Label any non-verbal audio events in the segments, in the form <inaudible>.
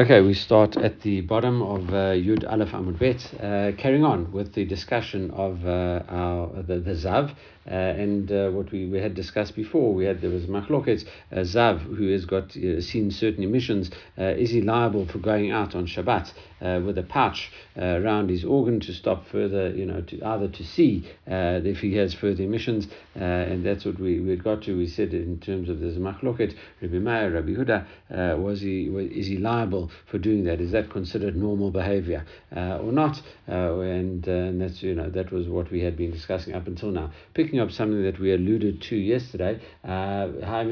Okay, we start at the bottom of uh, Yud Aleph Amud Bet, uh, carrying on with the discussion of uh, our the, the Zav. Uh, and uh, what we, we had discussed before, we had there was Machloket uh, Zav who has got seen certain emissions. is he liable for going out on Shabbat with a pouch around his organ to stop further, you know, to either to see if he has further emissions, and that's what we, we got to. We said in terms of this Machloket, Rabbi Meir, Rabbi Huda, was he is he liable for doing that? Is that considered normal behavior or not? and and that's you know that was what we had been discussing up until now. Picking up something that we alluded to yesterday, uh, uh,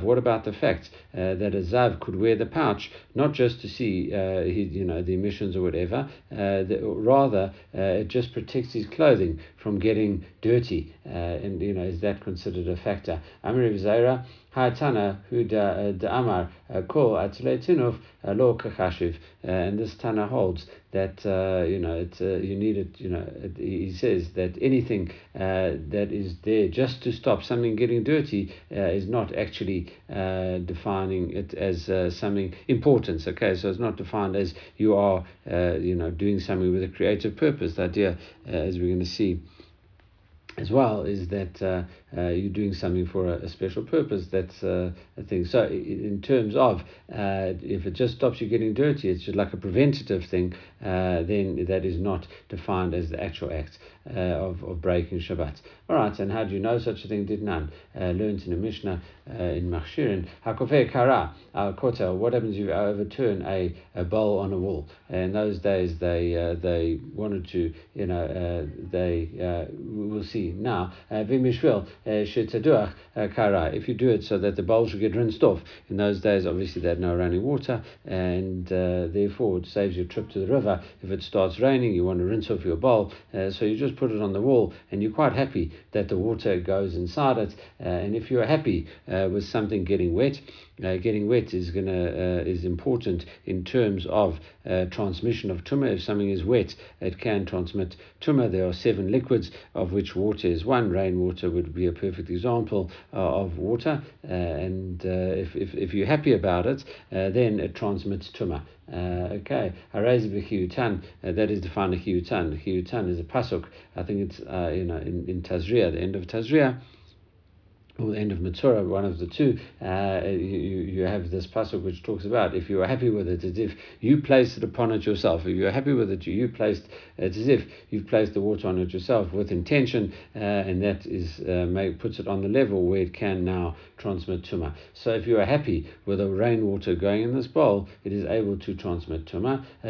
what about the fact uh, that a Zav could wear the pouch not just to see uh, his, you know the emissions or whatever, uh, the, rather uh, it just protects his clothing from getting dirty, and you know is that considered a factor? Amir Zaira Ha'tana hu da amar kol atzle tinuf lo kachashiv, and this Tana holds that uh, you know it's uh, you need it. You know he says that anything uh, that is there just to stop something getting dirty uh, is not actually uh, defining it as uh, something importance. Okay, so it's not defined as you are you know doing something with a creative purpose. The idea, as we're going to see as well is that uh, uh, you're doing something for a, a special purpose. That's uh, a thing. So, in terms of uh, if it just stops you getting dirty, it's just like a preventative thing, uh, then that is not defined as the actual act uh, of, of breaking Shabbat. All right, and how do you know such a thing? Did none. Uh, learned in a Mishnah in Machshirin. Hakofei Kara, al Kotel. What happens if you overturn a, a bowl on a wall? In those days, they they wanted to, you know, they, we'll see now. Uh, Vimishvil uh, uh, kara. If you do it so that the bowl should get rinsed off. In those days, obviously, they had no running water, and uh, therefore it saves you a trip to the river. If it starts raining, you want to rinse off your bowl, uh, so you just put it on the wall, and you're quite happy that the water goes inside it. Uh, and if you're happy with something getting wet, getting wet is gonna is important in terms of transmission of tumah. If something is wet, it can transmit tumah. There are seven liquids, of which water is one. Rainwater would be a perfect example uh, of water, uh, and uh, if, if, if you're happy about it, uh, then it transmits tumah. Uh, okay, Harez b'chiyutan, uh, that is defined a chiyutan. Chiyutan is a pasuk. I think it's uh, you know in, in Tazria, the end of Tazria the end of Metzora, one of the two, uh, you, you have this pasuk which talks about if you are happy with it, as if you placed it upon it yourself. If you're happy with it, you, placed it as if you've placed the water on it yourself with intention, uh, and that is uh, puts it on the level where it can now transmit tumah. So if you are happy with the rainwater going in this bowl, it is able to transmit tumah. Uh,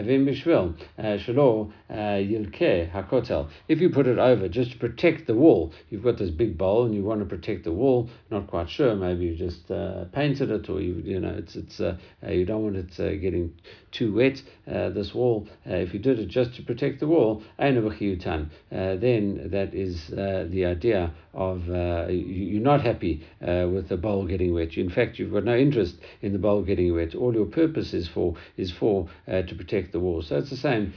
uh. If you put it over just to protect the wall, you've got this big bowl and you want to protect the wall not quite sure. Maybe you just uh, painted it, or you you know it's it's uh, uh you don't want it uh, getting too wet. Uh, this wall, if you did it just to protect the wall, then that is the idea of you're not happy with the bowl getting wet. In fact, you've got no interest in the bowl getting wet. All your purpose is for is for to protect the wall. So it's the same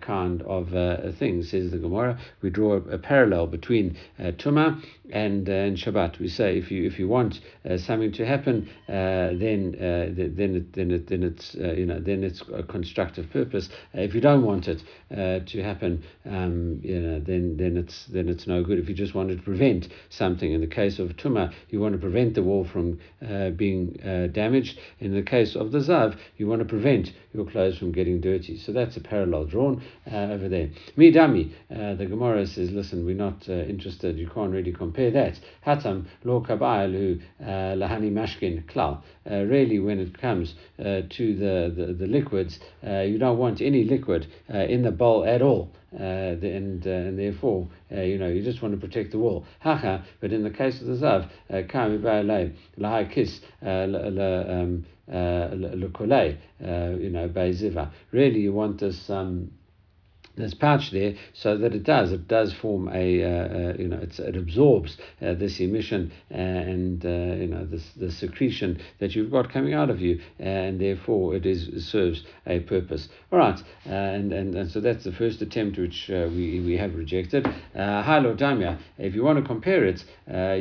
kind of thing. Says the Gemara. We draw a, parallel between uh, Tuma and and Shabbat. We say if you if you want uh, something to happen, uh, then uh, then it, then it, then it's uh, you know then it's a constructive purpose. Uh, if you don't want it uh, to happen, um, you know then then it's then it's no good. If you just wanted to prevent something, in the case of tuma, you want to prevent the wall from uh, being uh, damaged. In the case of the zav, you want to prevent your clothes from getting dirty. So that's a parallel drawn uh, over there. Midami, the Gemara says, listen, we're not interested. You can't really compare that. Hatam lo kabayalu uh, lahani mashkin klal. Uh, really, when it comes uh, to the, the, the liquids, you don't want any liquid in the bowl at all. Uh, and uh, and therefore uh, you know you just want to protect the wall. Hacha, but in the case of the zav, kami ba'alei lahai kiss um, you know. Really, you want this. Um, this pouch there so that it does. It does form a uh, uh, you know it absorbs uh, this emission uh, and uh, you know this the secretion that you've got coming out of you and therefore it is serves a purpose. All right uh, and, and and so that's the first attempt which we we have rejected. Hilo Damia. If you want to compare it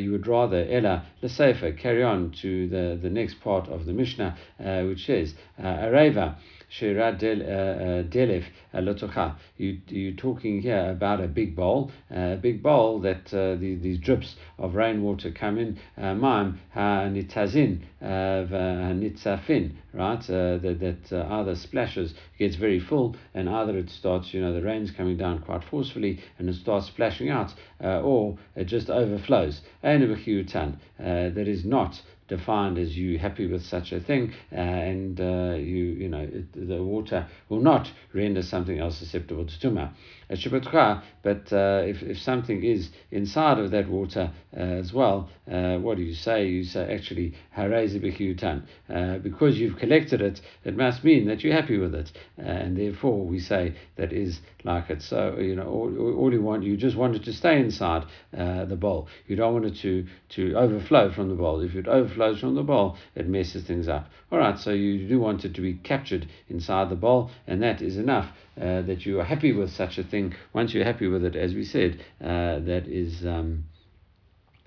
you would rather Ella Lesefer carry on to the the next part of the Mishnah which says Areva Shira Delef Lotocha. You, you're talking here about a big bowl, a big bowl that uh, the, these drips of rainwater come in. Uh, Maim nitzazin nitzafin, right? Uh, that that uh, either splashes, gets very full, and either it starts, you know, the rain's coming down quite forcefully and it starts splashing out, uh, or it just overflows. And of a huh that is not defined as you happy with such a thing, uh, and uh, you you know it, the water will not render something else susceptible to tumah. But uh, if, if something is inside of that water uh, as well, uh, what do you say? You say actually uh, because you've collected it, it must mean that you're happy with it, and therefore we say that is like it. So you know all, all you want, you just want it to stay inside the bowl. You don't want it to to overflow from the bowl. If it overflows from the bowl, it messes things up. All right, so you do want it to be captured inside the bowl, and that is enough uh, that you are happy with such a thing. Once you're happy with it, as we said, uh, that is. Um,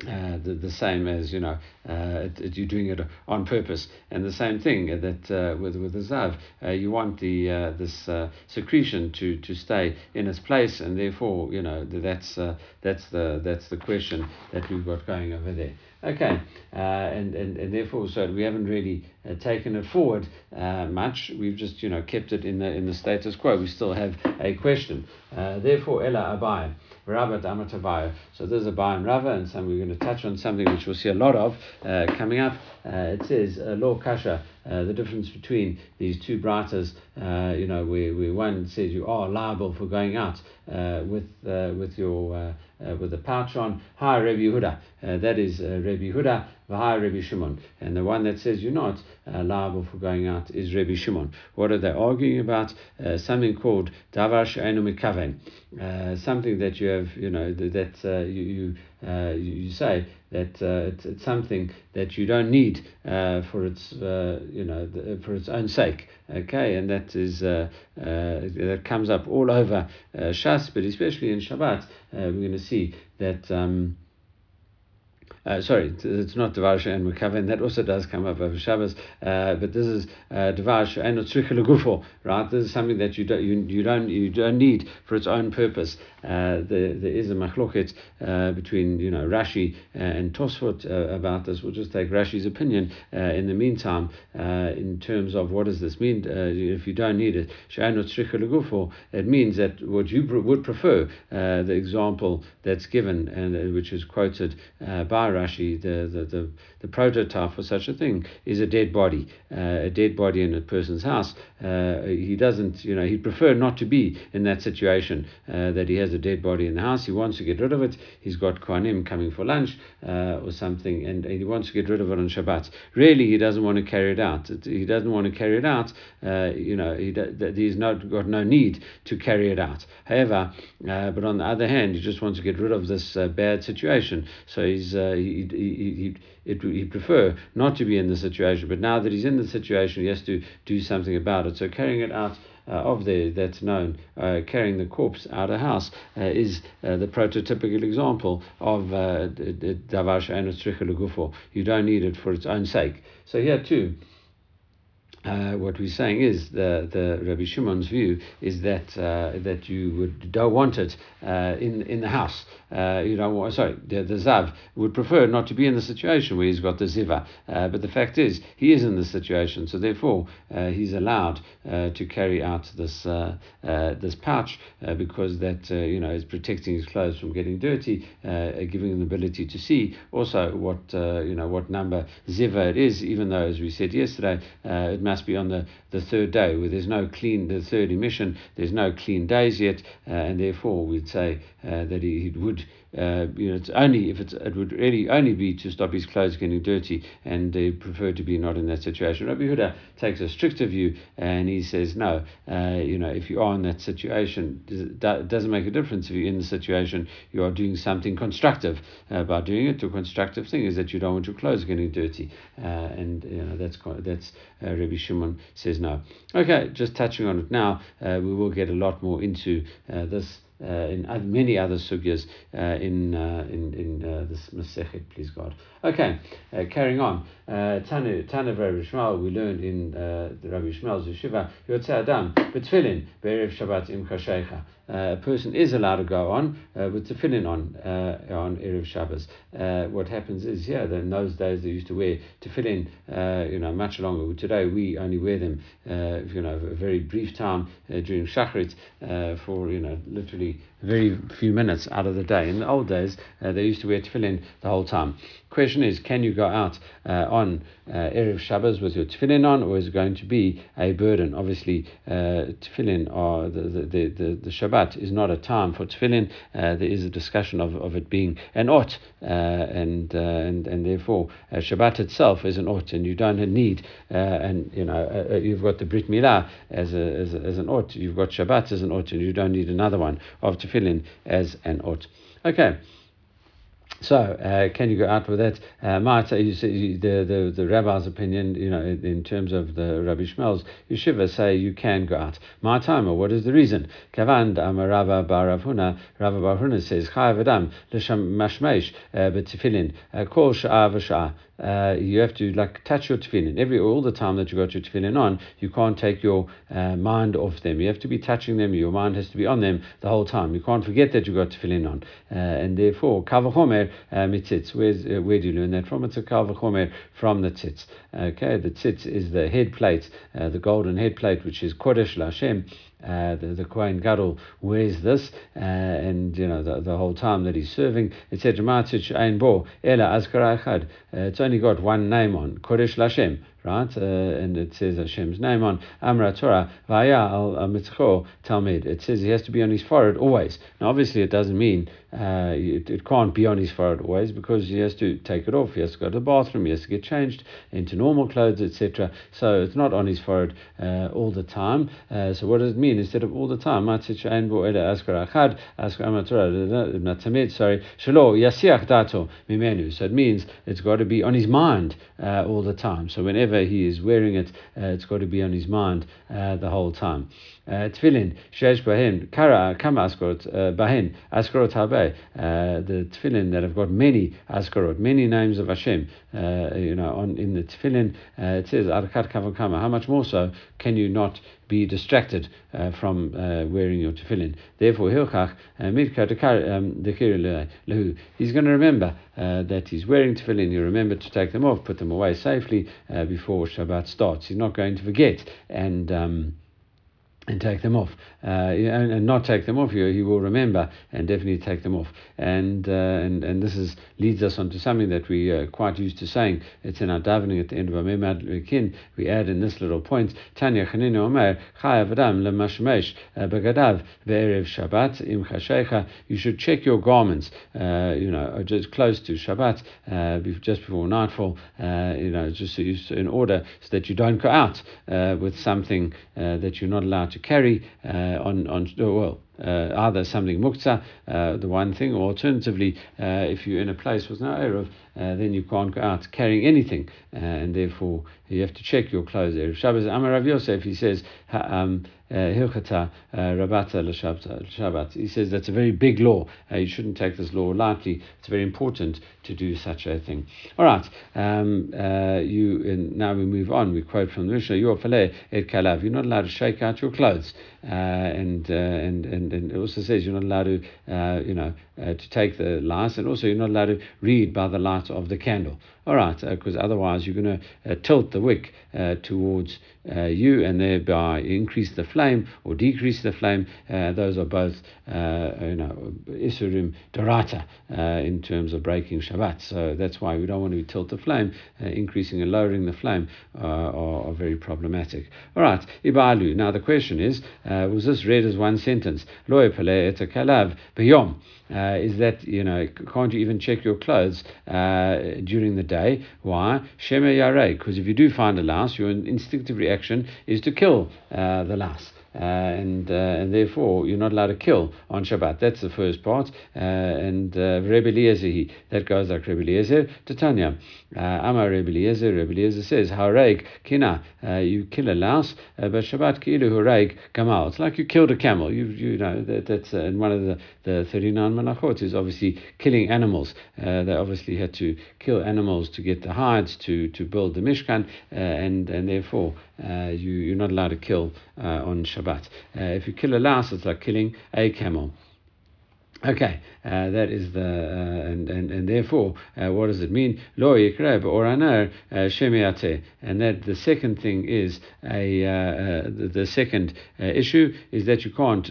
uh, the, the same as you know uh, you're doing it on purpose and the same thing that uh, with with the zav uh, you want the uh, this uh, secretion to to stay in its place and therefore you know that's that's the that's the question that we've got going over there Okay, uh, and, and, and therefore, so we haven't really taken it forward much. We've just, you know, kept it in the in the status quo. We still have a question. Uh, therefore, Ella Abai, Rabat Amatabai. So there's a Abai and Rava, and some we're going to touch on something which we'll see a lot of uh, coming up. Uh, it says, uh, Law Kasha, uh, the difference between these two braitas, uh, you know, where, where one says you are liable for going out with, with your uh, with a pouch on. Hi, Rabbi Huda. Uh, that is uh, Rabbi Yehuda. Hi, Rabbi Shimon. And the one that says you're not uh, liable for going out is Rabbi Shimon. What are they arguing about? Uh, something called davar she'enu mikaven. Uh, something that you have, you know, that you you, uh, you say that uh, it's, it's something that you don't need uh, for its uh, you know the, for its own sake okay? And that is uh, uh, that comes up all over Shas but especially in Shabbat we're going to see that um, uh, sorry, it's not Devar and Mekaven. That also does come up over Shabbos, uh, but this is uh, Devar and Gufo, right? This is something that you don't you, you don't you don't need for its own purpose. Uh, there, there is a machloket uh, between you know Rashi and Tosfot uh, about this. We'll just take Rashi's opinion uh, in the meantime uh, in terms of what does this mean if you don't need it. It means that what you would prefer the example that's given and which is quoted by Rashi, the, the, the, the, prototype for such a thing is a dead body, uh, a dead body in a person's house. Uh, he doesn't, you know, he'd prefer not to be in that situation uh, that he has a dead body in the house. He wants to get rid of it. He's got Kohanim coming for lunch uh, or something, and, and, he wants to get rid of it on Shabbat. Really, he doesn't want to carry it out. He doesn't want to carry it out. Uh, you know, he, he's not got no need to carry it out. However, uh, but on the other hand, he just wants to get rid of this bad situation. So he's he, he, he, he'd prefer not to be in the situation, but now that he's in the situation, he has to do something about it. So carrying it out uh, of there that's known, uh, carrying the corpse out of house, uh, is uh, the prototypical example of davar uh, You don't need it for its own sake. So here too, uh, what we're saying is the the Rabbi Shimon's view is that uh, that you would don't want it uh, in in the house. Uh, you don't want sorry the, the zav would prefer not to be in the situation where he's got the ziva. Uh, but the fact is he is in the situation, so therefore he's allowed to carry out this this pouch because that you know is protecting his clothes from getting dirty, giving him the ability to see also what you know what number ziva it is. Even though as we said yesterday, it must be on the, the third day, where there's no clean, the third emission, there's no clean days yet, uh, and therefore we'd say uh, that he, he would uh, you know, it's only if it's it would really only be to stop his clothes getting dirty, and they prefer to be not in that situation. Rabbi Huda takes a stricter view, and he says no. Uh, you know, if you are in that situation, it doesn't make a difference if you're in the situation. You are doing something constructive uh, by doing it. The constructive thing is that you don't want your clothes getting dirty, uh, and you know that's that's uh, Rabbi Shimon says no. Okay, just touching on it now, uh, we will get a lot more into this in other, many other sugyas uh, in uh, in in uh, this Masechet, please God. Okay, uh, carrying on. Uh, Tanu Tanu Rabbi we learned in uh, the Rabbi Yishmael's yeshiva Yotzei Adam b'tefillin be'erev Shabbat im chashecha. A person is allowed to go on uh, with tefillin on uh, on erev Shabbos. Uh, what happens is, yeah, that in those days they used to wear tefillin, uh, you know, much longer. Today we only wear them, uh, you know, a very brief time uh, during Shacharit uh, for you know literally very few minutes out of the day. In the old days, uh, they used to wear tefillin the whole time. Question is, can you go out uh, on uh, Erev Shabbos with your tefillin on, or is it going to be a burden? Obviously, uh, tefillin or the, the, the, the, Shabbat is not a time for tefillin. Uh, there is a discussion of, of it being an ot, uh, and, uh, and and therefore uh, Shabbat itself is an ot, and you don't need, uh, and you know, you've got the Brit Milah as, a, as, a, as an ot, you've got Shabbat as an ot, and you don't need another one of tefillin as an ot. Okay. So, uh, can you go out with that? Uh, the, the, the rabbi's opinion, you know, in, in terms of the Rabbi Yishmael's yeshiva, say you can go out. My time, what is the reason? Kavand Amarava Baravuna, Rava Baravuna says, Chayav Adam, Lisham Mashmesh, uh, Betefillin, uh, Kol Sha'ah V'Sha'ah uh, you have to like touch your tefillin every all the time that you got your tefillin on. You can't take your uh, mind off them. You have to be touching them. Your mind has to be on them the whole time. You can't forget that you got tefillin on, uh, and therefore kavachomer mitzitz. Where's uh, where do you learn that from? It's a kavachomer from the tzitz. Okay, the tzitz is the head plate, uh, the golden head plate, which is kodesh lashem. Uh, the, the Kohen Gadol wears this, uh, and you know the, the whole time that he's serving. Bo Ela Azkara It's only got one name on Kodesh Lashem right? Uh, and it says Hashem's name on Amra Torah, Vaya al Mitzcho Talmud. It says he has to be on his forehead always. Now, obviously, it doesn't mean uh, it, it can't be on his forehead always because he has to take it off. He has to go to the bathroom. He has to get changed into normal clothes, etc. So it's not on his forehead uh, all the time. Uh, so what does it mean? Instead of all the time, sorry, shelo yasiach dato mimenu. So it means it's got to be on his mind uh, all the time. So whenever whenever he is wearing it, uh, it's got to be on his mind uh, the whole time. Uh, tefillin shesh bahin kara kama askorot uh, bahin askorot habe the tefillin that have got many askorot many names of Hashem you know on in the tefillin it says arkat kama how much more so can you not be distracted uh, from uh, wearing your tefillin. Therefore, hilchach um, he's going to remember uh, that he's wearing tefillin. You remember to take them off, put them away safely uh, before Shabbat starts. He's not going to forget and. Um, and take them off, uh, and, not take them off. He will remember and definitely take them off. And uh, and and this is leads us on to something that we are quite used to saying. It's in our davening at the end of our Memad. We add in this little point, Tanya Chaninu Omer Chayav Adam Lemashmesh uh, Begadav Ve'erev Shabbat Im Chashecha. You should check your garments. Uh, you know, just close to Shabbat, uh, just before nightfall. Uh, you know, just so in order so that you don't go out with something that you're not allowed to carry uh, on on well uh, either something muktzah, uh, the one thing, or alternatively, uh, if you're in a place with no eruv, uh, then you can't go out carrying anything, uh, and therefore you have to check your clothes. Erev Shabbos, Amar Rav Yosef, he says, um, Hilchata Rabata Shabbat. He says that's a very big law. you shouldn't take this law lightly. It's very important to do such a thing. All right. Um, you now we move on. We quote from the Mishnah: "Your et kalav." You're not allowed to shake out your clothes, and and and and it also says you're not allowed to, uh, you know, uh, to take the lights, and also you're not allowed to read by the light of the candle. All right, uh, because otherwise you're going to uh, tilt the wick uh, towards you and thereby increase the flame or decrease the flame. those are both, you know, isurim dorata in terms of breaking Shabbat. So that's why we don't want to tilt the flame. increasing and lowering the flame are, are, very problematic. All right, ibalu. Now the question is, was this read as one sentence? Lo yepale et a kalav b'yom. Uh, is that you know can't you even check your clothes uh, during the day? Why? Shema yarei. Because if you do find a louse, your instinctive reaction is to kill uh, the louse. Uh, and uh, and therefore you're not allowed to kill on Shabbat. That's the first part. Uh, and uh, Rebbe Eliezer, that goes like Rebbe Eliezer to Tanya. Uh, Amar Rebbe Eliezer, Rebbe Eliezer says, Hareg kina, uh, you kill a louse, but Shabbat kilu hareg gamal. It's like you killed a camel. You you know that, that's uh, one of the, the 39 malachot is obviously killing animals. They obviously had to kill animals to get the hides to, to build the Mishkan, and and therefore Uh, you you're not allowed to kill uh, on Shabbat. Uh, if you kill a louse, it's like killing a camel. Okay, uh, that is the uh, and, and and therefore, uh, what does it mean? Lo yikreb or anar uh, shemiate, and that the second thing is a uh, uh, the, the, second issue is that you can't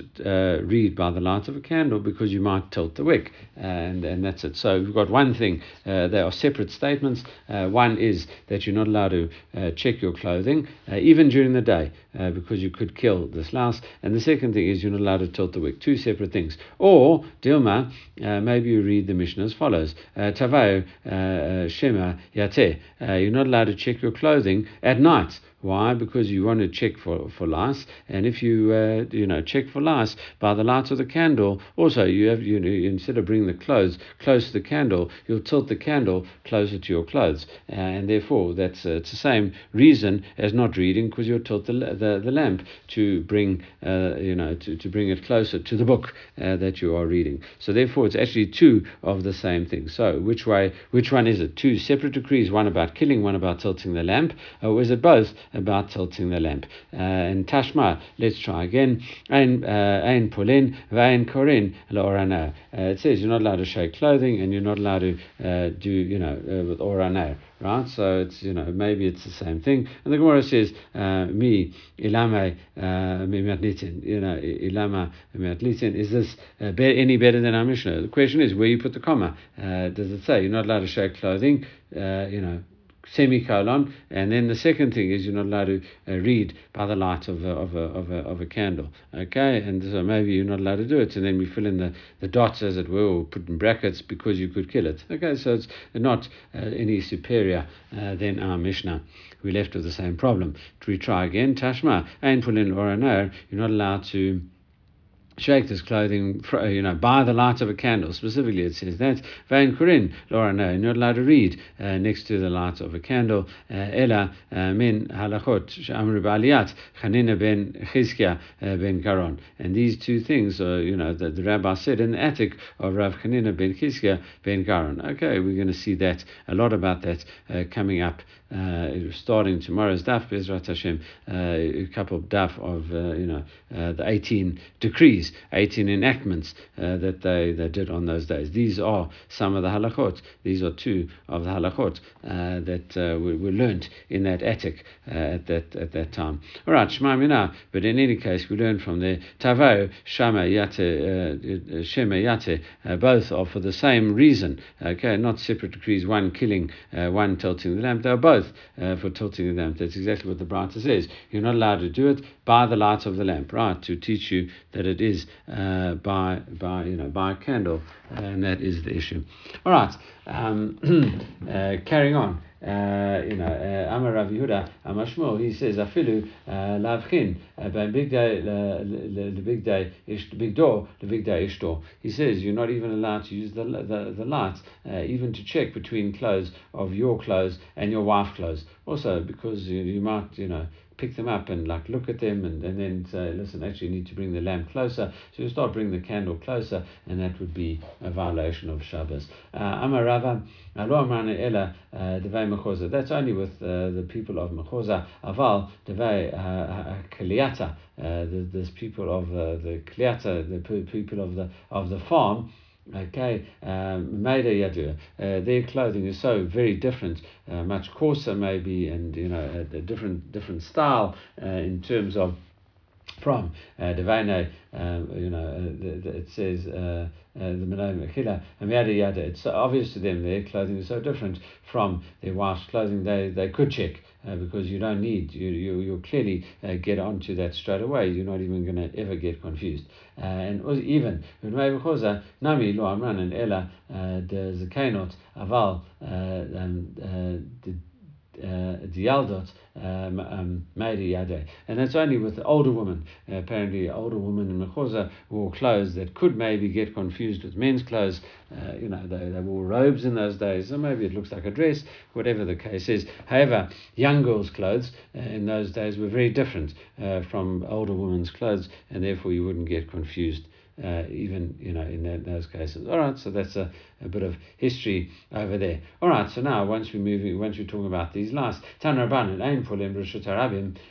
read by the light of a candle because you might tilt the wick, and and that's it. So we've got one thing. they are separate statements. one is that you're not allowed to check your clothing even during the day because you could kill this louse, and the second thing is you're not allowed to tilt the wick. Two separate things, or Dilma, uh, maybe you read the mission as follows: uh, Tavao uh, uh, Shema Yate. You're not allowed to check your clothing at night. Why? Because you want to check for, for lice, and if you uh, you know check for lice by the light of the candle, also you have you know instead of bringing the clothes close to the candle, you'll tilt the candle closer to your clothes, uh, and therefore that's uh, it's the same reason as not reading because you'll tilt the, the, the lamp to bring uh, you know to, to bring it closer to the book uh, that you are reading. So therefore, it's actually two of the same thing. So which way which one is it? Two separate decrees, one about killing, one about tilting the lamp, or is it both? About tilting the lamp. Uh, and Tashma, let's try again. Ein uh, pulin, vain korin, lorana. Uh, it says you're not allowed to shake clothing and you're not allowed to uh, do, you know, uh, with orana right? So it's you know maybe it's the same thing. And the Gemara says me ilama mimatlitin, you know ilama mimatlitin. Is this uh, any better than our Mishnah? The question is where you put the comma. Uh, does it say you're not allowed to shake clothing? Uh, you know semicolon, and then the second thing is you're not allowed to uh, read by the light of a, of, a, of, a, of a candle. Okay, and so maybe you're not allowed to do it, and then we fill in the, the dots as it were, or put in brackets because you could kill it. Okay, so it's not uh, any superior uh, than our Mishnah. We left with the same problem. To retry again, Tashma, and put in or you're not allowed to shake this clothing, you know, by the light of a candle. Specifically, it says that. Van Kurin, Laura, no, you're not allowed to read uh, next to the light of a candle. Uh, Ella uh, min halachot shamru ba'aliyat Chanina ben Chizkia uh, ben Karon. And these two things, are, you know, the, the rabbi said in the attic of Rav Chanina ben Chizkia ben Karon. Okay, we're going to see that, a lot about that uh, coming up uh, starting tomorrow's daf, Bezrat Hashem, uh, a couple of daf of, uh, you know, uh, the 18 decrees, 18 enactments that they, they did on those days. These are some of the halachot. These are two of the halachot that were, were learned in that attic at that at that time. All right, Shema Mina, but in any case, we learn from there, Tavo, Shama, Yate, Shema, Yate, both are for the same reason, okay, not separate decrees, one killing, one tilting the lamp, they're both uh, for tilting the lamp. That's exactly what the Braita says. You're not allowed to do it by the light of the lamp, right? To teach you that it is uh, by by you know by a candle, and that is the issue. All right, um, <clears throat> uh, carrying on. Uh, you know, uh, Amar Rav Yehuda, Amar Shmuel, he says, Afilu uh, lavchin by big day, the big day, the big door, the big day ishtor. He says you're not even allowed to use the the, the light, uh, even to check between clothes of your clothes and your wife's clothes. Also, because you, you might, you know, pick them up and like look at them and, and then say, listen, actually you need to bring the lamp closer. So you start bringing the candle closer, and that would be a violation of Shabbos. Uh, Amarava, Ella, uh, Devei Mechoza. That's only with uh, the people of Mechoza. Aval, Devei Kliata. There's people of the Kliata, the people of the of the farm Okay, um, uh, their clothing is so very different, uh, much coarser maybe, and you know a, a different different style uh, in terms of from uh, Divine, um, you know, uh, it says uh, uh, the Mechila, and yada yada. It's obvious to them their clothing is so different from their wife's clothing. They they could check uh, because you don't need you you you'll clearly uh, get onto that straight away. You're not even going to ever get confused. Uh, and even nami and ella the zakenot aval the Dialdot um, um. And that's only with older women. Uh, apparently, older women in Mechoza wore clothes that could maybe get confused with men's clothes. Uh, you know, they, they wore robes in those days, so maybe it looks like a dress, whatever the case is. However, young girls' clothes uh, in those days were very different uh, from older women's clothes, and therefore you wouldn't get confused uh, even you know in that, those cases. All right, so that's a, a bit of history over there. All right, so now once we move, once we're talking about these last, Tan Rabban and Pulim Rishut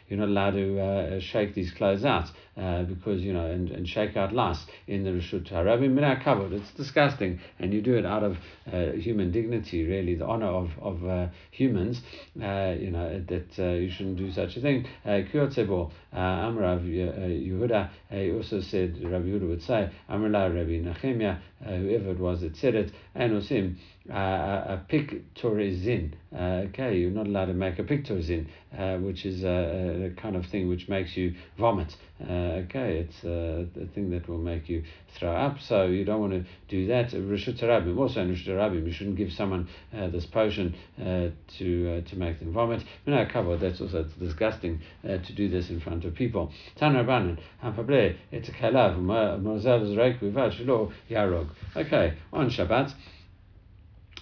you're not allowed to uh, shake these clothes out uh, because you know and, and shake out lice in the Rishut Harabim in covered. It's disgusting, and you do it out of uh, human dignity, really, the honor of of uh, humans. Uh, you know that you shouldn't do such a thing. Kyotsebo Amrav Yehuda also said Rabbi Yehuda would say Amrla Rabbi Nehemiah, uh, whoever it was that said it, and Osim, uh, a pictorizin. Uh, okay, you're not allowed to make a pictorizin, uh, which is a, a, kind of thing which makes you vomit. Uh, okay, it's a, a, thing that will make you throw up, so you don't want to do that. Rishut also in Rishut you shouldn't give someone uh, this potion uh, to to make them vomit. No, cover, that's also it's disgusting to do this in front of people. Tan Rabbanan, Hampabre, it's a kalav, Mozav Shilo, Yarog. Okay, on Shabbat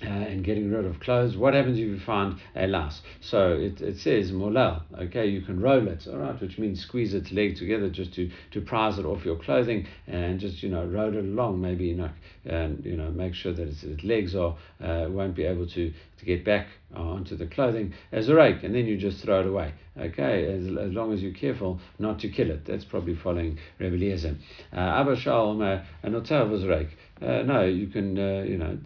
uh, and getting rid of clothes. What happens if you find a louse? So it, it says molel, okay, you can roll it, all right, which means squeeze its leg together just to, to prise it off your clothing and just, you know, roll it along, maybe, you know, and, you know, make sure that its, its legs are, uh, won't be able to, to get back onto the clothing as a rake, and then you just throw it away, okay, as, as long as you're careful not to kill it. That's probably following Rebbe Eliezer. Uh, Abba Shaul, uh, was rake. Uh, no, you can, uh, you know,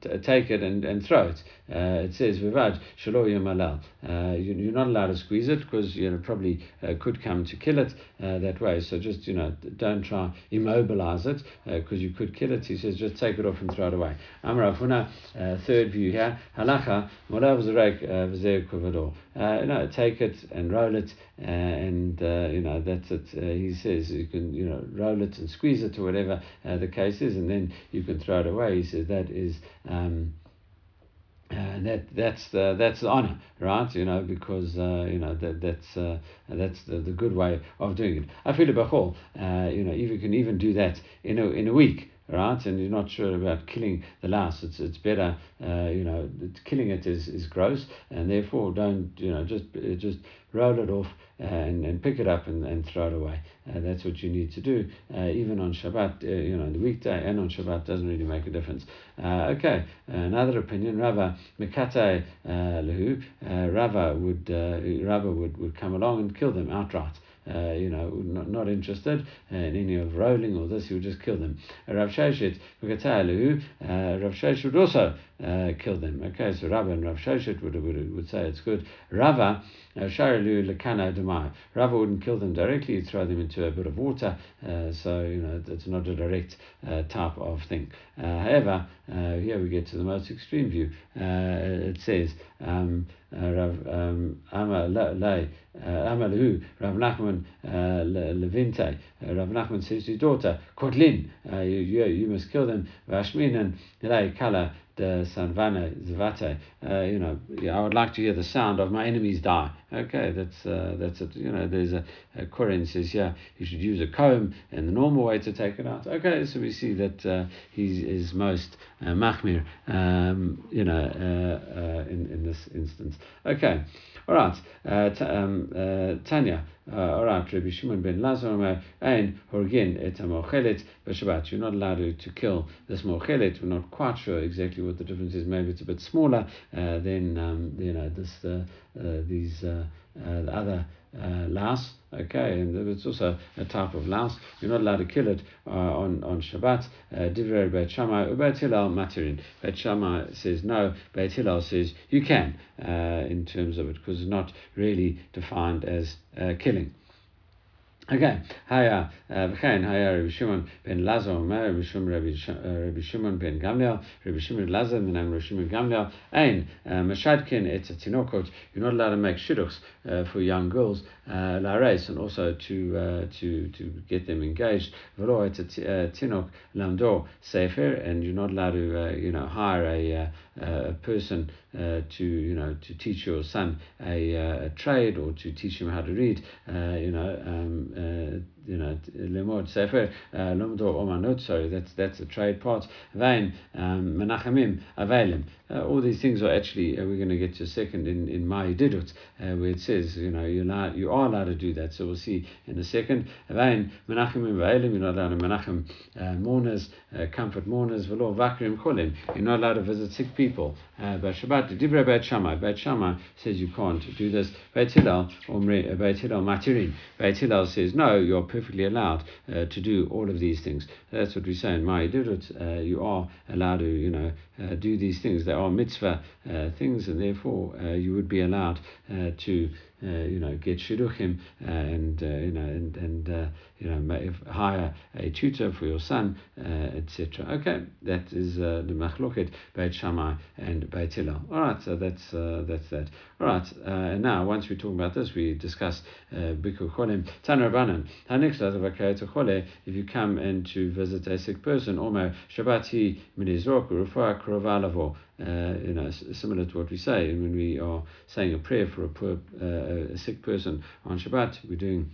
t- take it and, and throw it. Uh, it says, Vivad, shalo malal. Uh, you, you're not allowed to squeeze it because, you know, probably uh, could come to kill it uh, that way. So just, you know, don't try immobilize it because you could kill it. He says, just take it off and throw it away. Amra Funa, third view here, halacha, kuvador. No, take it and roll it and, you know, that's it. he says you can, you know, roll it and squeeze it or whatever the case is and then you can throw it away. He says that is um, uh, that that's the that's the honor, right? You know, because uh, you know that that's uh, that's the, the good way of doing it. I feel bechol, uh, you know, if you can even do that in a in a week, right? And you're not sure about killing the louse. It's it's better, uh, you know, killing it is, is gross, and therefore don't you know just just roll it off and, and pick it up and, and throw it away. Uh, that's what you need to do. Uh, even on Shabbat, uh, you know, on the weekday and on Shabbat doesn't really make a difference. Uh, okay, another opinion, Rava Mikate uh, Lehu, uh, Rava would Rava would, would come along and kill them outright uh, you know, not, not interested in any of rolling or this, he would just kill them. Rav Sheshet, Rav Sheshet would also uh, kill them. Okay, so Rava and Rav Sheshet would, would, would say it's good. Rava, uh, Sharilu Lekana Demai. Rava wouldn't kill them directly, he'd throw them into a bit of water, uh, so, you know, it's not a direct uh, type of thing. Uh, however, uh, here we get to the most extreme view. it says, um, Rav um, Rav Nachman Levinte. Rav Nachman says to his daughter, Kotlin, you, you, you must kill them. Vashmin and Kala the Sanvana Zvate. Uh, you know, I would like to hear the sound of my enemies die. Okay, that's uh, that's it. You know, there's a, a Koren says yeah, you should use a comb and the normal way to take it out. Okay, so we see that uh, he is most uh, machmir. Um, you know, uh, uh, in in this instance. Okay. All right, uh, t- um, uh, Tanya. All right, Rabbi Shimon ben Lazar and Horgin et a Mochelet b'Shabbat. You're not allowed to, to kill this Mochelet. We're not quite sure exactly what the difference is. Maybe it's a bit smaller than um, you know this these uh, uh, other uh, louse. Okay, and it's also a type of louse. You're not allowed to kill it uh, on, on Shabbat. Uh, Divrei Beit Shammai, Beit Hillel. Beit Shammai says no, Beit Hillel says you can uh, in terms of it because it's not really defined as uh, killing. Okay, Haya, v'chein Haya Rabbi Shimon ben Lazar Omer Rabbi Shimon Rabbi uh, Shimon ben Gamliel Rabbi Shimon Lazar name Rabbi Shimon Gamliel. Ein uh, Mashadkin et Tinokot. You're not allowed to make shidduchs uh, for young girls uh, la race and also to uh, to to get them engaged. V'lo et Tinok Lamdo Sefer and you're not allowed to uh, you know hire a uh, a person uh, to you know to teach your son a, uh, a trade or to teach him how to read uh, you know um, uh, lemod sefer uh, lomdo omanot sorry that's that's a trade part. Vain um, menachamim avelim. Uh, all these things are actually uh, we're going to get to a second in in my didut uh, where it says you know you're allowed, you are allowed to do that so we'll see in a second. Vain menachamim avelim you're not allowed to menachem uh, mourners uh, comfort mourners velo vakrim cholim. You're not allowed to visit sick people. Uh, but Shabbat divrei Beit Shammai. Beit Shammai says you can't do this. Beit Hillel omri Beit Hillel matirin. Beit Hillel says no you're perfectly allowed uh, to do all of these things. That's what we say in Ma'ai Dirut. Uh, you are allowed to, you know, uh, do these things. There are mitzvah uh, things, and therefore uh, you would be allowed uh, to uh, you know, get shidduchim and you know and and you know hire a tutor for your son, etc. Okay, that is the machloket Beit Shammai and Beit Hillel. All right, so that's that's that. All right, and now once we talk about this, we discuss bikur cholim taner banan. If you come in to visit a sick person, Omer Shabbati minizrok rufa krovalavo. Uh, you know, similar to what we say when we are saying a prayer for a poor, uh, a sick person on Shabbat. We're doing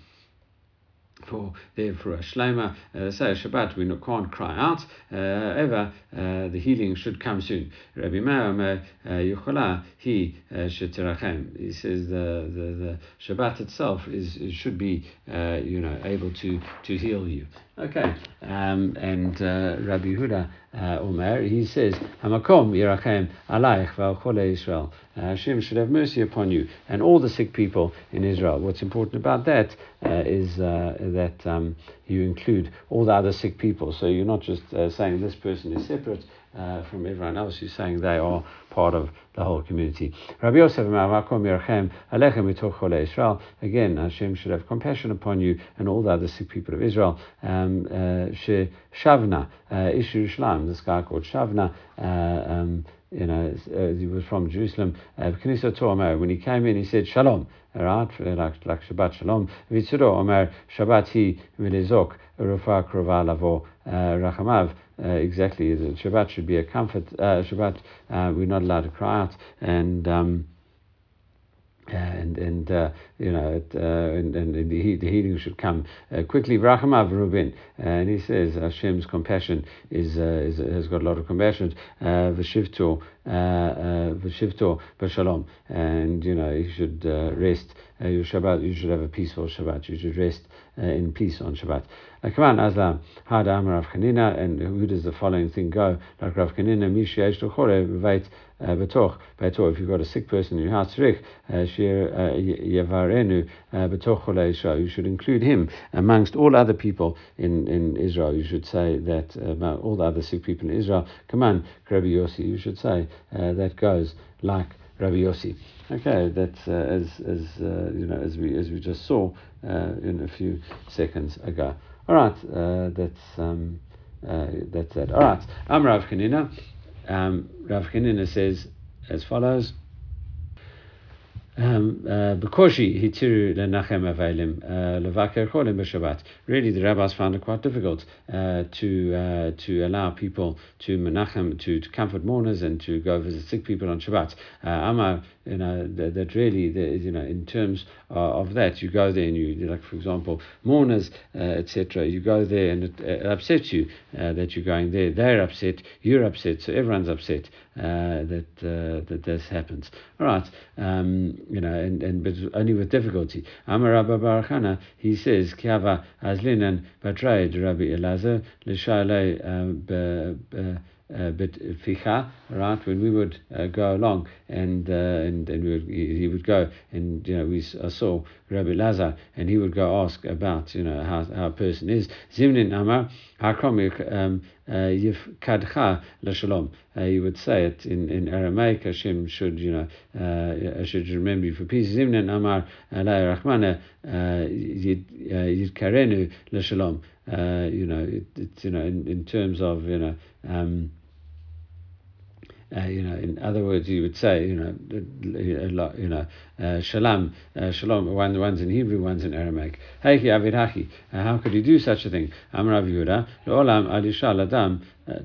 for there for a shlema. Uh, say Shabbat, we can't cry out. Uh, ever uh, the healing should come soon. Rabbi Meir uh, he uh, shetirachem. He says the, the, the Shabbat itself is should be uh, you know able to to heal you. Okay, um, and uh, Rabbi Huda uh, Omer, he says, Hamakom yirachem alayich v'al Israel. Uh, Hashem should have mercy upon you and all the sick people in Israel. What's important about that uh, is uh, that um, you include all the other sick people. So you're not just uh, saying this person is separate uh, from everyone else. You're saying they are part of the whole community. Rabbi Yosef Israel. Again, Hashem should have compassion upon you and all the other sick people of Israel. Um, uh, Shavna, uh, Ishu Shlam, this guy called Shavna. Uh, um, you know, uh, he was from Jerusalem. Uh, when he came in, he said, Shalom, right? Like, like Shabbat Shalom. Vitzuro Omer, Shabbat hi milizok, rufa krova lavo rachamav. Uh, exactly, Shabbat should be a comfort. Uh, Shabbat, uh, we're not allowed to cry out, and um, and and uh, you know it, uh, and, and the, the healing should come uh, quickly. Vrachamav Rubin, and he says Hashem's compassion is, is has got a lot of compassion. V'shivto v'shivto b'shalom, and you know you should rest. your Shabbat, you should have a peaceful Shabbat. You should rest in peace on Shabbat. Come on, Aslam, Hada Rav Chanina, and who does the following thing go? Like Rav Chanina, Mishi Eshtochore, Veit Betoch, Betoch, if you've got a sick person in your house, Rich, Shir Yavarenu, Betoch Israel, you should include him amongst all other people in, in Israel. You should say that about all the other sick people in Israel. Come on, Rabbi Yossi, you should say uh, that goes like Rabbi Yossi. Okay, that's uh, as as uh, you know as we as we just saw uh, in a few seconds ago. All right, uh, that's um, uh, that's it. All right, I'm Rav Chanina. Um, Rav Chanina says as follows. Um, uh, Bekoshi hitiru lenachem aveilim uh, levaker cholim b'Shabbat. Really, the rabbis found it quite difficult uh, to uh, to allow people to menachem to, to comfort mourners and to go visit sick people on Shabbat. Uh, Amar, you know, that, that really, the, you know, in terms of that, you go there and you, like for example, mourners, etc. You go there and it, it upsets you that you're going there. They're upset, you're upset, so everyone's upset that that this happens. All right. Um, you know, and, and but only with difficulty. Amar Rabba Barachana, he says, Kiava Azlinan Batraid Rabbi Elazar, Lishale uh, uh, bit ficha, right? When we would uh, go along and uh, and and we would, he would go and you know we saw Rabbi Lazar, and he would go ask about, you know, how, how a person is. Zimnin Amar, Hakrom um, uh, Yifkadcha L'Shalom. Uh, you would say it in, in Aramaic, Hashem should, you know, uh, should remember you for peace. Zimnin Amar Alay Rahmana Yidkarenu L'Shalom. You know, it, it's, you know, in, in terms of, you know, um, uh, you know, in other words, you would say, you know, you know, uh, shalom, uh, shalom. One, one's in Hebrew, one's in Aramaic. Avid. Uh, how could you do such a thing? Amrav Yehuda, olam uh,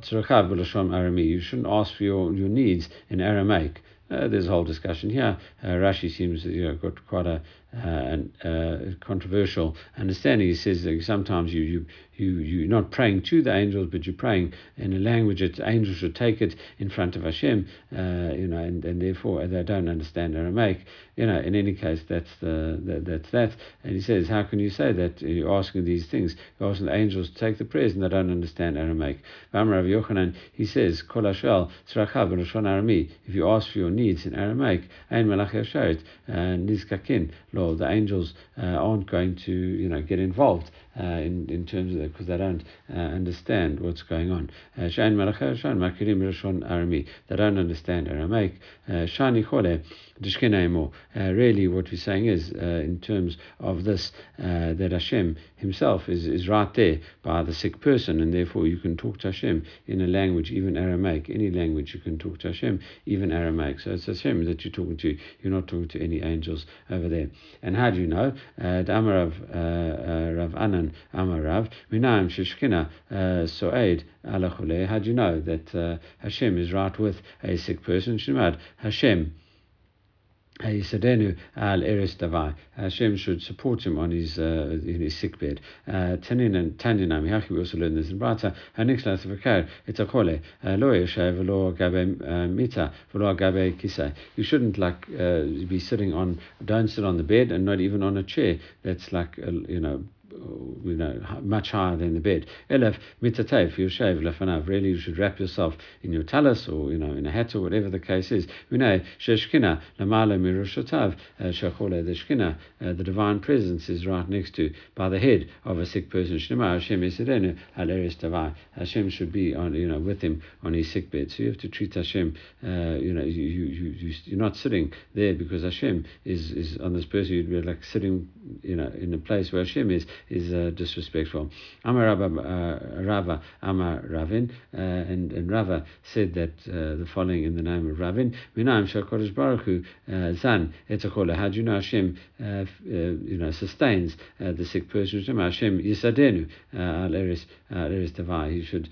b'lashon Arami. You shouldn't ask for your, your needs in Aramaic. Uh, there's a whole discussion here. Uh, Rashi seems you know got quite a uh, uh, controversial understanding. He says that sometimes you, you you you're not praying to the angels, but you're praying in a language that angels should take it in front of Hashem. Uh, you know, and, and therefore they don't understand Aramaic. You know, in any case, that's the, the that's that. And he says, how can you say that you're asking these things? You're asking the angels to take the prayers, and they don't understand Aramaic. Rav Yochanan, he says, Kol Hashel Arami. If you ask for your needs in Aramaic, Ein Melach Yasharit Nizkakin. Lord, the angels uh, aren't going to you know get involved uh, Uh, in, in terms of that because they don't uh, understand what's going on. Uh, they don't understand Aramaic. Uh, Shani Chole, uh, Really, what we're saying is, in terms of this, that Hashem Himself is, is right there by the sick person, and therefore you can talk to Hashem in a language, even Aramaic, any language you can talk to Hashem, even Aramaic. So it's Hashem that you're talking to. You're not talking to any angels over there. And how do you know? Uh, Amarav Rav Anan Amarav, Minaim Shishkina uh, Soed Alachule. How do you know that uh, Hashem is right with a sick person? Shemad Hashem. Yisadenu al eres davai. Hashem should support him on his uh, in his sick bed. Uh, Tanin and Tandinam Yachi. We also learn this in Braita. Hanixlas v'kar etzachole uh, lo yeshay v'lo gabe mita v'lo gabe kisai. You shouldn't like be sitting on. Don't sit on the bed and not even on a chair. That's like you know you know, much higher than the bed. Elef mitatev, you shave lefanav. Really, you should wrap yourself in your talis or you know in a hat or whatever the case is. We know sheshkina lamala mirushotav uh, shachole. The shkina, uh, the divine presence, is right next to by the head of a sick person. Shnema Hashem esidenu aleris davai. Hashem should be on you know with him on his sick bed. So you have to treat Hashem. Uh, you know, you you you you're not sitting there because Hashem is is on this person. You'd be like sitting you know in a place where Hashem is is uh, disrespectful. Amar Rava, uh, Rava Amar Ravin, uh, and, and Rava said that uh, the following in the name of Ravin, Minaim Shakodesh Baruch Hu Zan Etakola. How do you know Hashem, you know, sustains the sick person? Hashem Yisadenu Al Eris Tavai. He should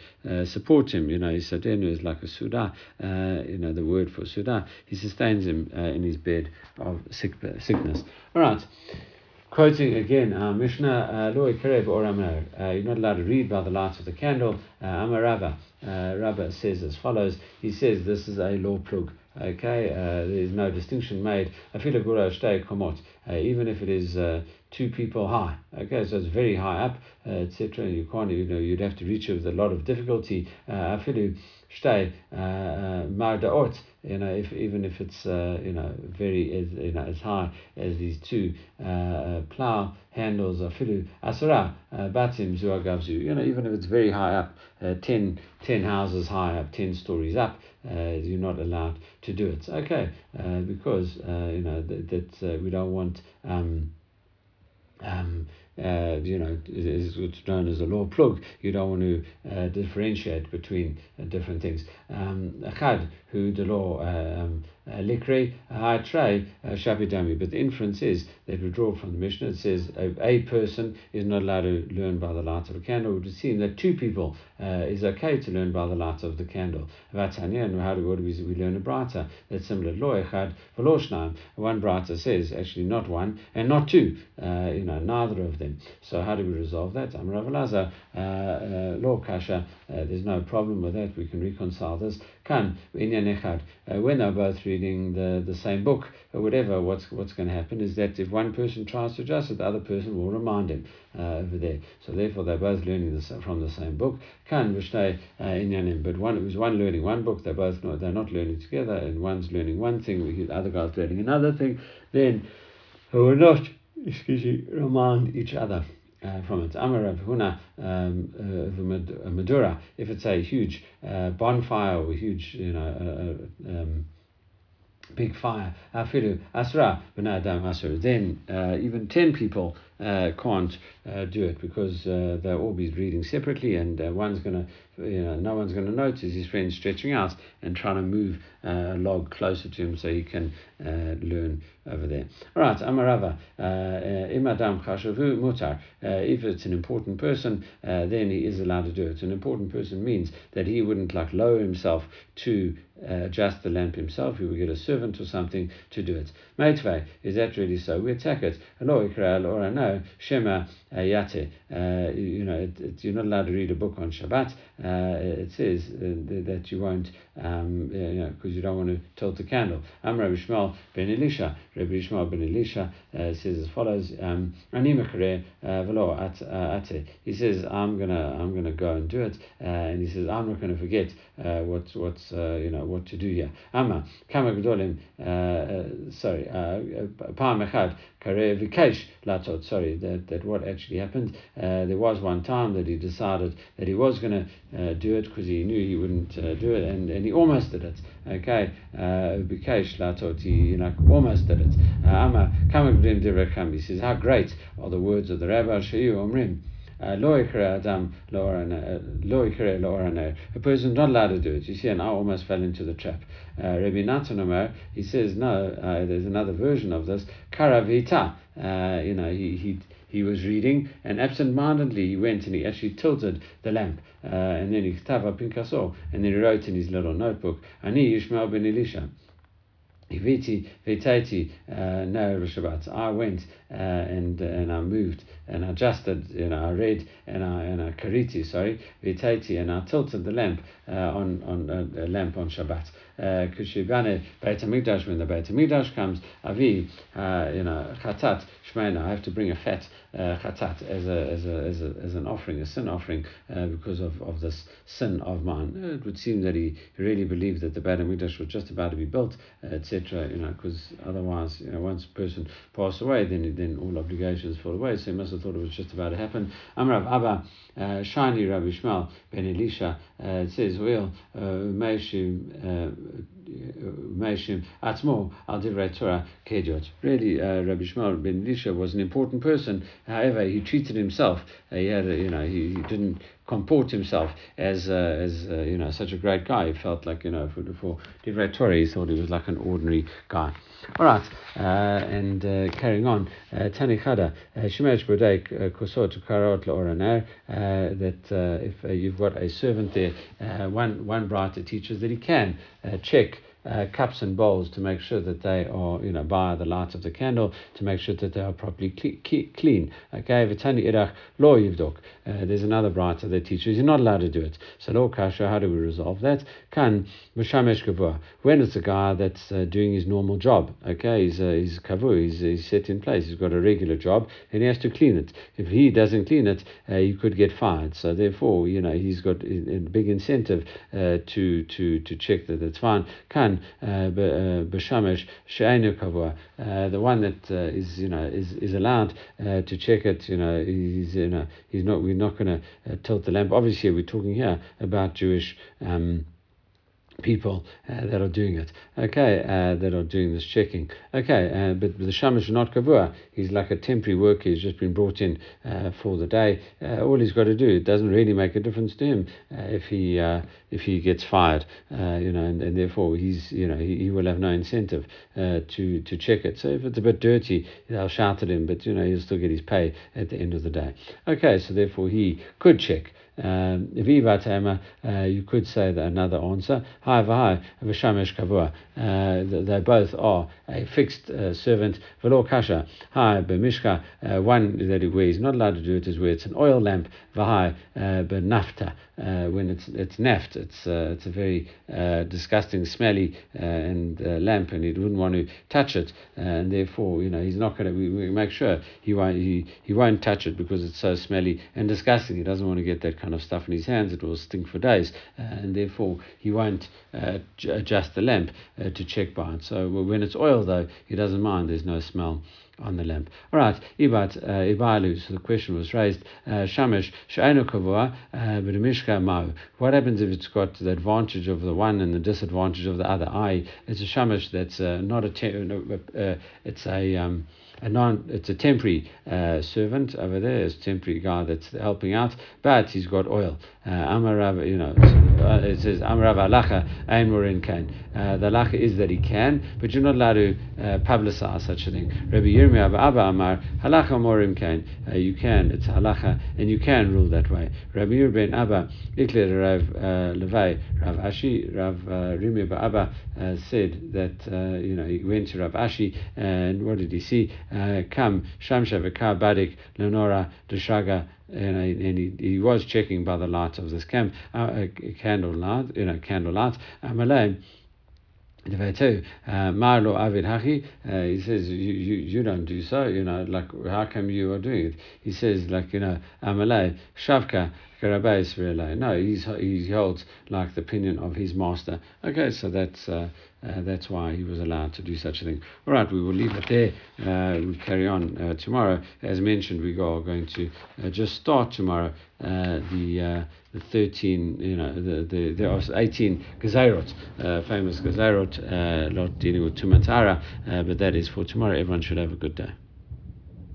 support him. You know, Yisadenu is like a sudah. you know, the word for sudah. He sustains him in his bed of sick, sickness. All right. Quoting again our Mishnah, Lo uh, You're not allowed to read by the light of the candle. Uh, Amarava, uh, Rabba says as follows. He says this is a law plug. Okay, uh, there's no distinction made. I feel A fila Gura Shay Komot, uh, even if it is uh, two people high. Okay, so it's very high up, uh, etc. You can't, you know, you'd have to reach it with a lot of difficulty. Afilu shtei mardaot, you know, if even if it's uh, you know very as you know as high as these two uh, uh, plow handles, afilu asara batim zuagavzu. You know, even if it's very high up, uh, 10, 10 houses high up, ten stories up, you're not allowed to do it. Okay, because you know that, that we don't want. Um, um, uh, you know, is what's known as a law plug. You don't want to uh, differentiate between uh, different things. Um, who the law um, uh, likre tray uh, shabidami. But the inference is that we draw from the Mishnah. It says a, a, person is not allowed to learn by the light of a candle. It would seem that two people uh, is okay to learn by the light of the candle. Vatanya, and how do we, we learn a braita? That's similar. Lo echad One braita says actually not one and not two. Uh, you know, neither of them. So how do we resolve that? Amrav Laza, uh, uh, law kasha. There's no problem with that. We can reconcile this. Kan echad. When they're both reading the, the same book or whatever, what's what's going to happen is that if one person tries to adjust it, the other person will remind him uh, over there. So therefore, they're both learning this from the same book. Kan v'shtei uh, inyanim. But one it was one learning one book. They're both not, they're not learning together, and one's learning one thing, the other guy's learning another thing. Then, who are not excuse me, remind each other. Uh, from it. Amar Rav Huna um, uh, Madura. If it's a huge uh, bonfire or huge, you know, uh, uh, um, big fire, afilu asra benadam asur. Then uh, even ten people uh, can't uh, do it because uh, they'll all be reading separately, and uh, one's gonna, you know, no one's gonna notice his friend stretching out and trying to move uh, a log closer to him so he can learn over there. All right, Amarava, imadam chashavu mutar. If it's an important person, then he is allowed to do it. An important person means that he wouldn't like lower himself to uh, adjust the lamp himself. He would get a servant or something to do it. Meitvei, is that really so? We attack it. Hello, Ikra, or no, Shema Yate. Uh, you know, it, it, you're not allowed to read a book on Shabbat. Uh, it says uh, that you won't, um, you know, because you don't want to tilt the candle. I'm Rabbi Yishmael ben Elisha. Rabbi Yishmael ben Elisha uh, says as follows: um, at ate. He says, I'm gonna, I'm gonna go and do it, uh, and he says, I'm not to forget what, what's, you know what to do here. Ama kama gedolim. Uh, uh, sorry, uh, palm echad kare vikesh latot. Sorry, that, that what actually happened. Uh, there was one time that he decided that he was uh, do it because he knew he wouldn't uh, do it, and, and he almost did it. Okay, latot. He you know almost did it. Ama kama gedolim He says, how great are the words of the rabbi Shayu Omrim. Uh, adam uh, A person not allowed to do it. You see, and I almost fell into the trap. Uh, Rabbi Natan Omer, he says, no, uh, there's another version of this. Karavita. Uh, you know, he, he, he was reading, and absent-mindedly he went and he actually tilted the lamp, uh, and then he tava pinkaso, and then he wrote in his little notebook, Ani Yishmael ben Elisha. Iviti Vitaiti uh, no Shabbat. I went uh, and and I moved and I adjusted, you know, I read and I and I kariti, sorry, Vitaiti, and I tilted the lamp uh, on on uh, a lamp on Shabbat. Kushibane uh, Beit Hamikdash when the Beit Hamikdash comes, Avi, uh, you know, Chatat Shmeina. I have to bring a fat uh, chatat as a, as a as a as an offering, a sin offering, uh, because of, of this sin of mine. It would seem that he really believed that the Beit Hamikdash was just about to be built, etc. You know, because otherwise, you know, once a person passed away, then then all obligations fall away. So he must have thought it was just about to happen. Amrav Abba uh, Shiny Rabbi Yishmael Ben Elisha uh, says, well, uh, Meishim Meishim Atzmo Al Divrei Torah Kejot. Really, uh, Rabbi Yishmael Ben Elisha was an important person. However, he treated himself. Uh, he had, a, you know, he, he didn't comport himself as uh, as uh, you know such a great guy. He felt like you know for for Divrei Torah, he thought he was like an ordinary guy. All right, uh, and uh, carrying on, uh, Tani Chada, Shemesh Bodek Kosot Karot Laoraner, that if you've got a servant there, one one braita teaches that he can check uh, cups and bowls to make sure that they are, you know, by the light of the candle to make sure that they are properly clean. Okay, Irach Lo Yivdok. Uh, there's another braita that teaches you're not allowed to do it. So Lo Kasha, how do we resolve that? Kan Mishamesh Kavua. When it's a guy that's uh, doing his normal job, okay, he's, uh, he's kavu, he's, he's set in place, he's got a regular job and he has to clean it. If he doesn't clean it, uh, he could get fired. So therefore, you know, he's got a big incentive uh, to, to, to check that it's fine. Kan b'shamesh she'enu kavua. The one that uh, is you know is is allowed uh, to check it. You know he's you know he's not. We're not going to uh, tilt the lamp. Obviously, we're talking here about Jewish. Um, people uh, that are doing it. Okay, uh, that are doing this checking. Okay, uh, but the shamash is not kavua. He's like a temporary worker. He's just been brought in uh, for the day. Uh, all he's got to do. It doesn't really make a difference to him uh, if he if he gets fired. you know, and, and therefore he's you know he, he will have no incentive to to check it. So if it's a bit dirty, they'll shout at him, but you know he'll still get his pay at the end of the day. Okay, so therefore he could check. Um, uh, you could say that another answer. Hi, v'hai, kavua. Uh, they both are a fixed uh, servant. V'lo kasha. Hi, b'mishka. Uh, one that he wears not allowed to do it is where it's an oil lamp. V'hai, b'nafta. When it's it's naft, it's it's a very disgusting, smelly and lamp, and he wouldn't want to touch it, and therefore, you know, he's not going to. We, we make sure he won't he, he won't touch it because it's so smelly and disgusting. He doesn't want to get that kind of stuff in his hands. It will stink for days, uh, and therefore he won't uh, adjust the lamp uh, to check by it. So when it's oil, though, he doesn't mind. There's no smell on the lamp. All right, Ibat uh, Ibalu. So the question was raised. Uh, Shamish she'enu kavua b'demishka mau. What happens if it's got the advantage of the one and the disadvantage of the other? I. It's a shamish that's uh, not a. Te- uh, it's a um, a non, it's a temporary uh, servant over there, it's a temporary guy that's helping out, but he's got oil. Uh, Amarav, you know, uh, it says Amarav alacha ein morin kain. Uh, the alacha is that he can, but you're not allowed to uh, publicize such a thing. Rabbi Yirmiyah Abba Amar halacha morim kain. Uh, you can, it's halacha, and you can rule that way. Rabbi Yir ben Abba Rav Levay Rav Ashi Rav Rimya Abba said that you know he went to Rav Ashi and what did he see? Kam Shamsha V'Ka Badik Lenora Deshaga and, and he, he, was checking by the light of this cam, uh, uh, candle light, you know, candle light. Amalei, Marlo Avid Haki, uh, he says, you, you, you don't do so, you know, like, how come you are doing it? He says, like, you know, um, Amalei, Shavka, Karabais. No, he's, he holds like the opinion of his master. Okay, so that's uh, uh, that's why he was allowed to do such a thing. All right, we will leave it there. Uh, we'll carry on uh, tomorrow. As mentioned, we are going to uh, just start tomorrow uh, the the 13, you know, the, the there are 18 Gezerot, famous Gezerot, not dealing with Tumatara, but that is for tomorrow. Everyone should have a good day.